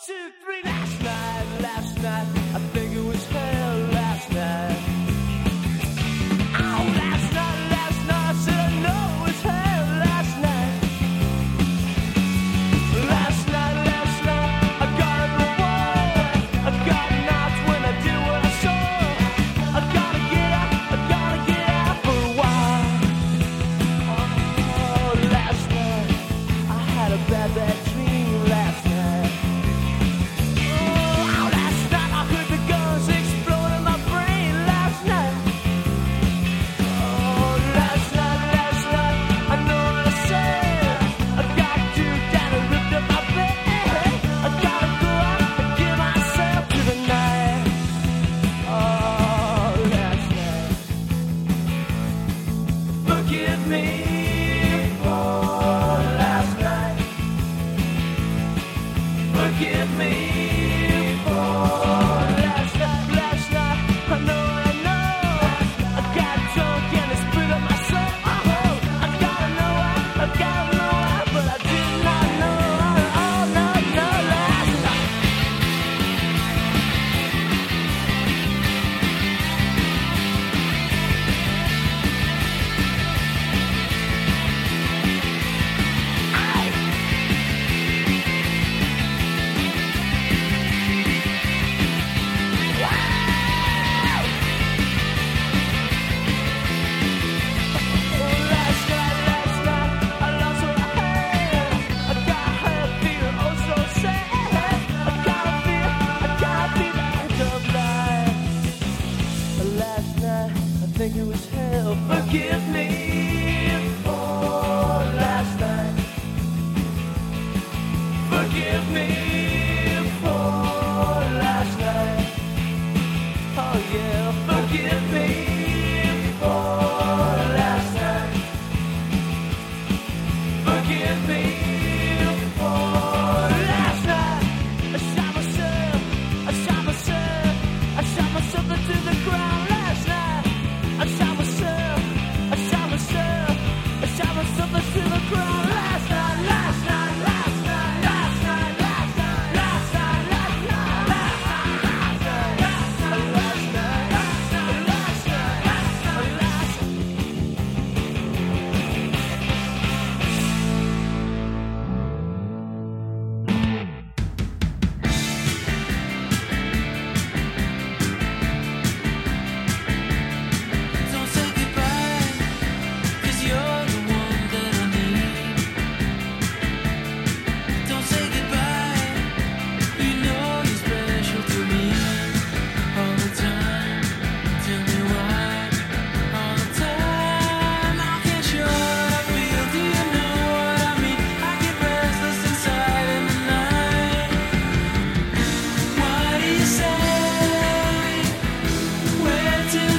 two, three. Last night, last night, I think it was her.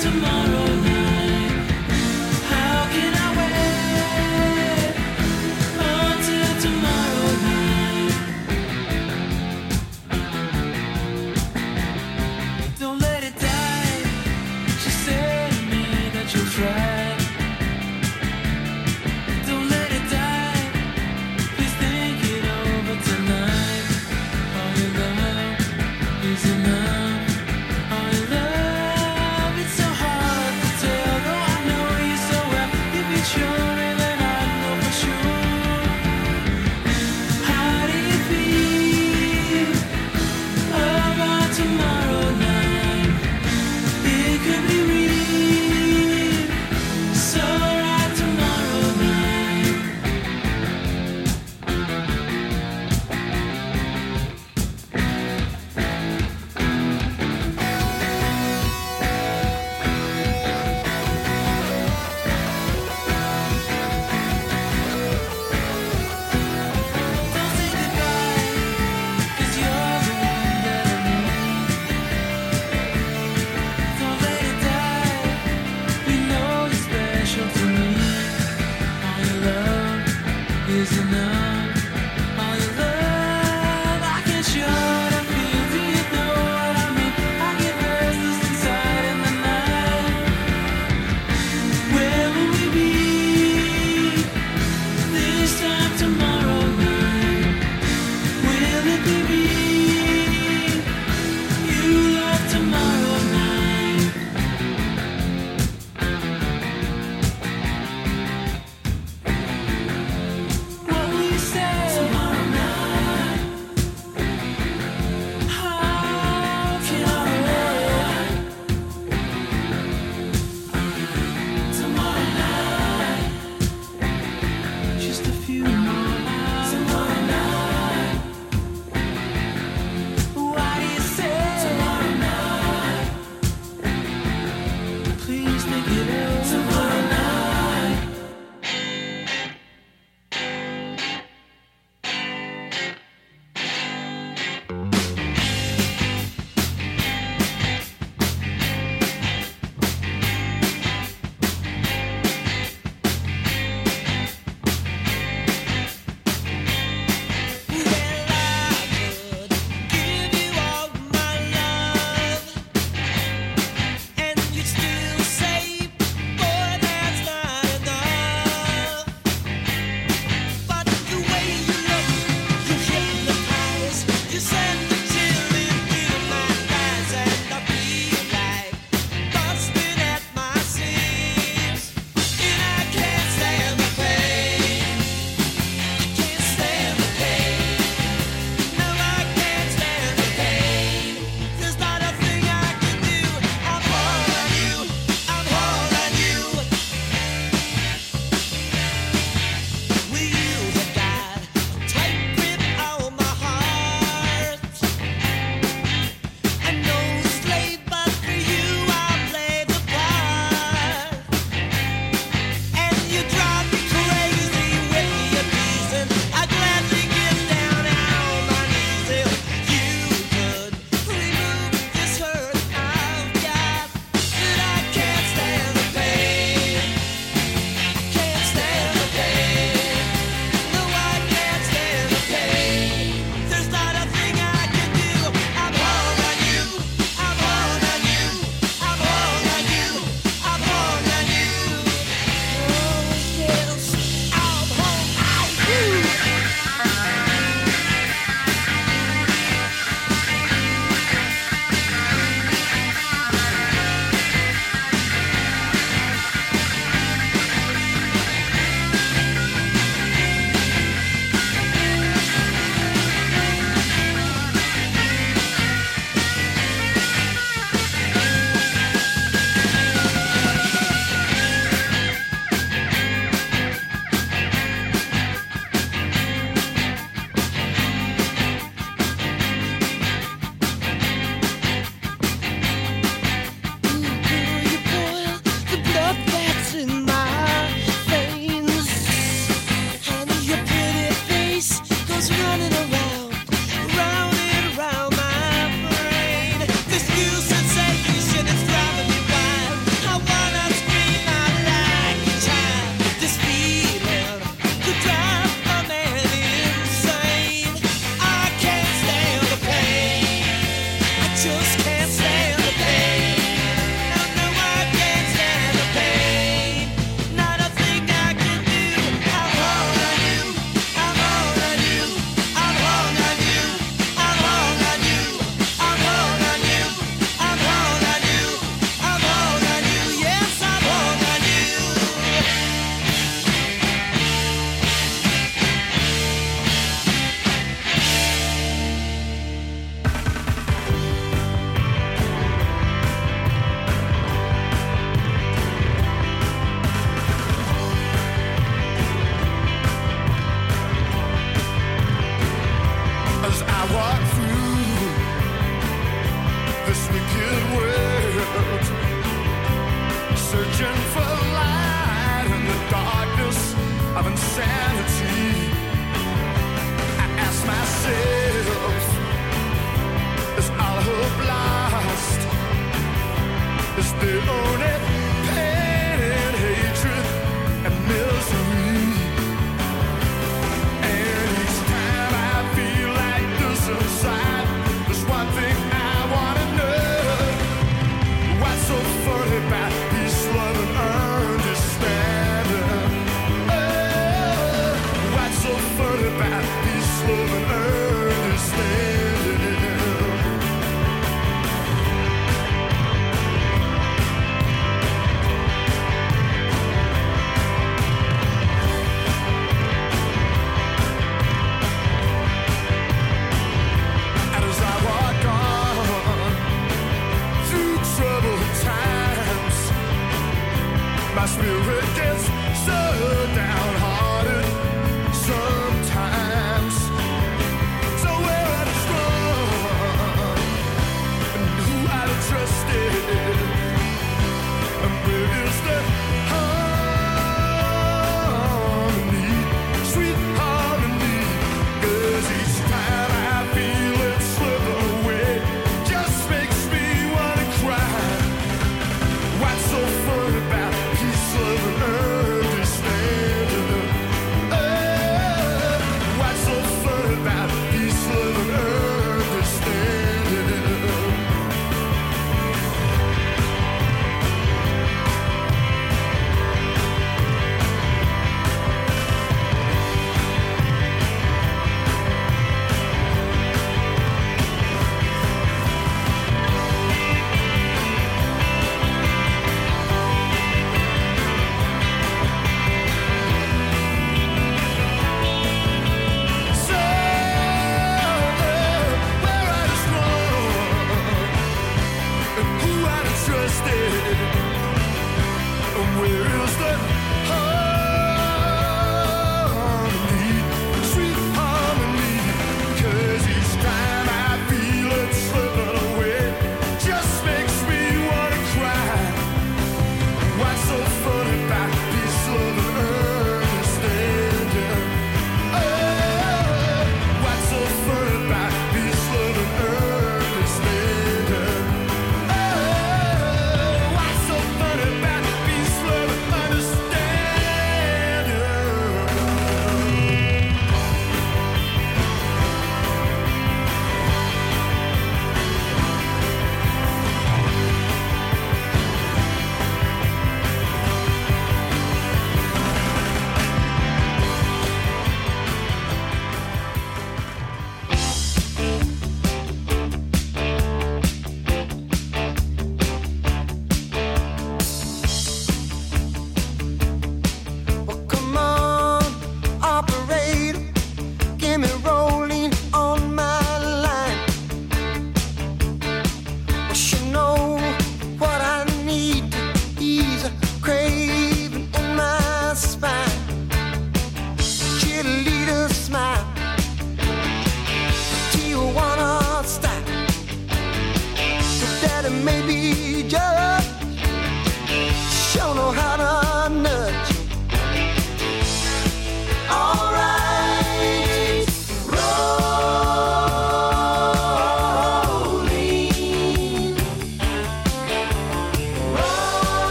tomorrow.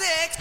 Six.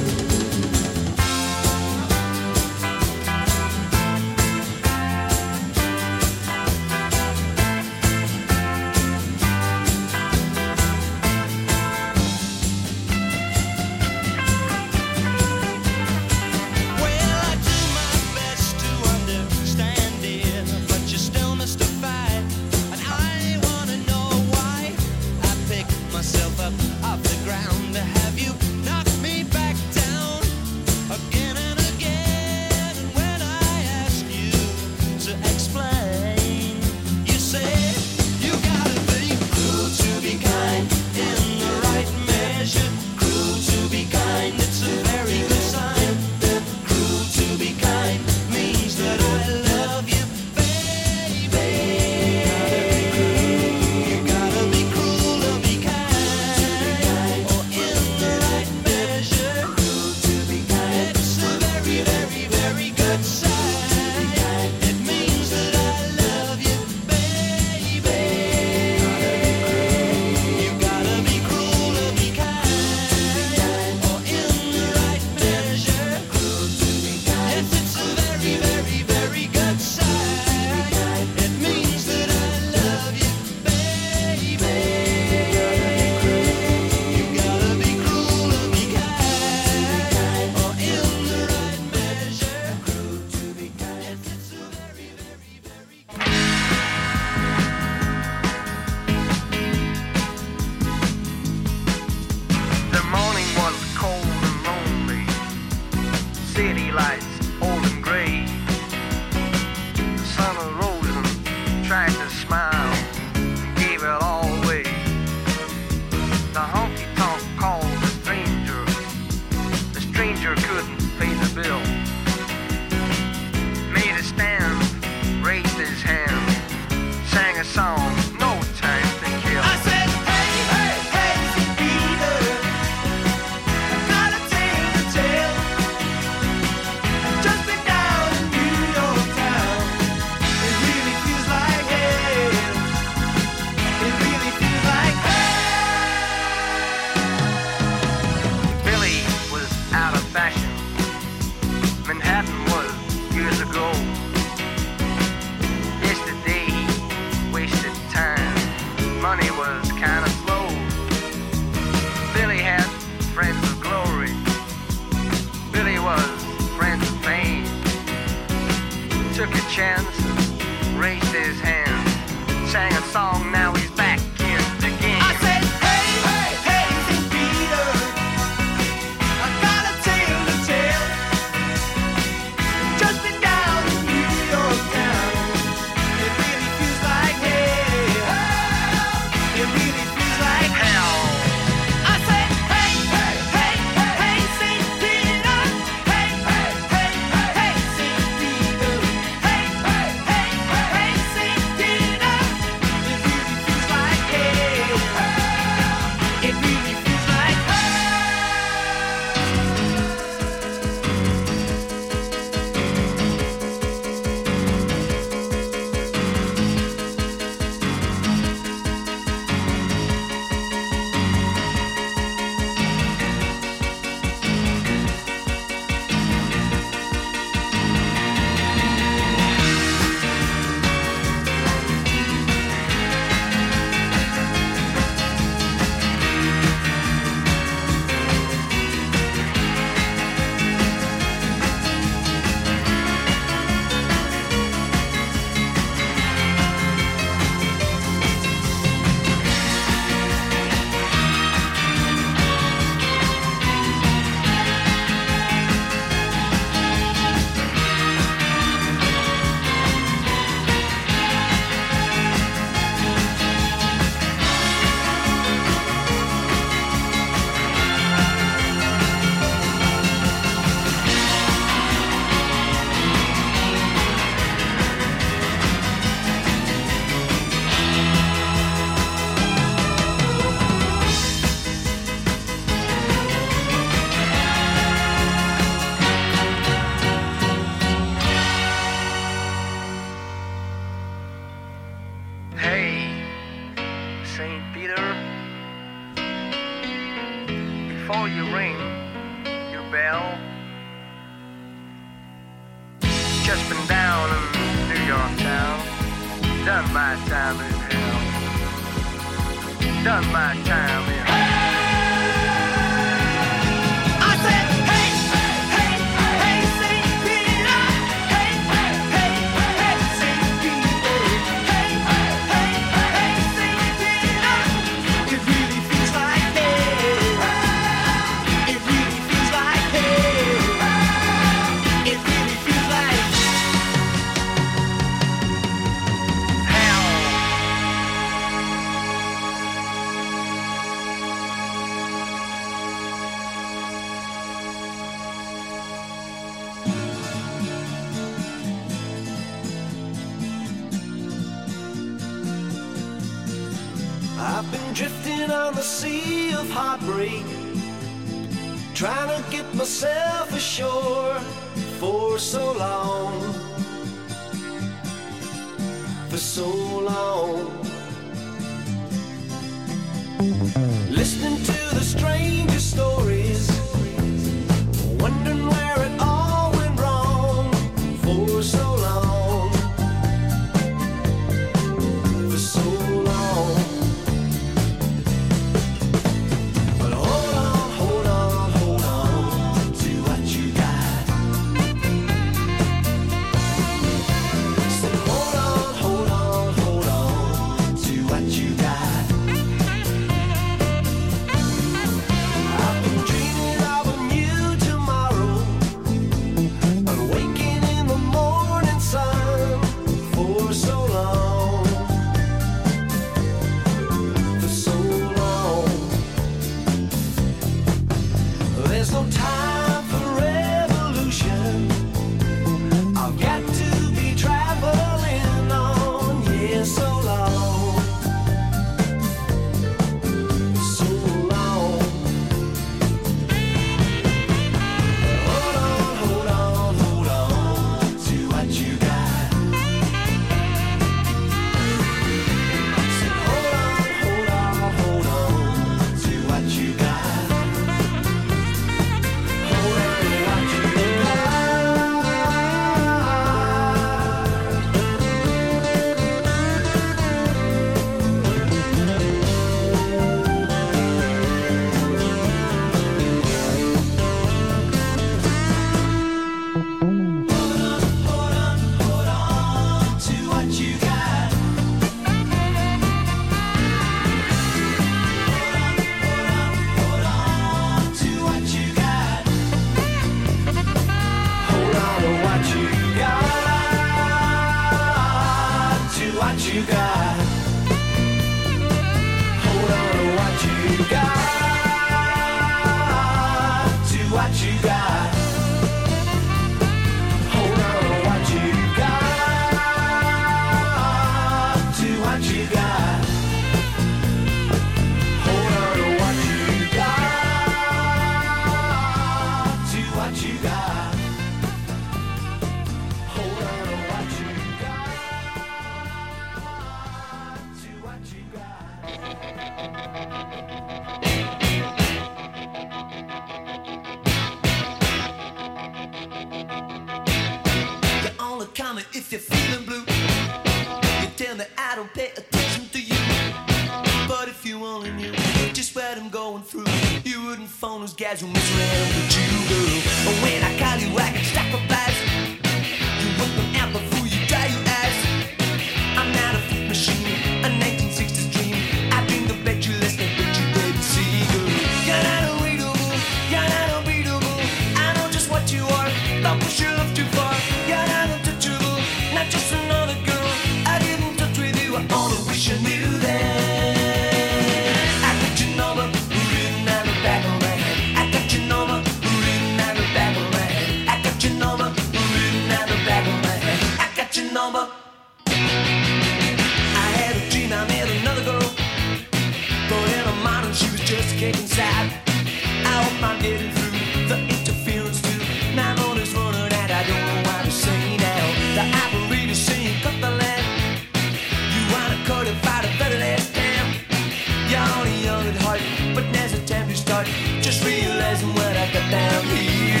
Just realizing what I got down here.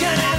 You're not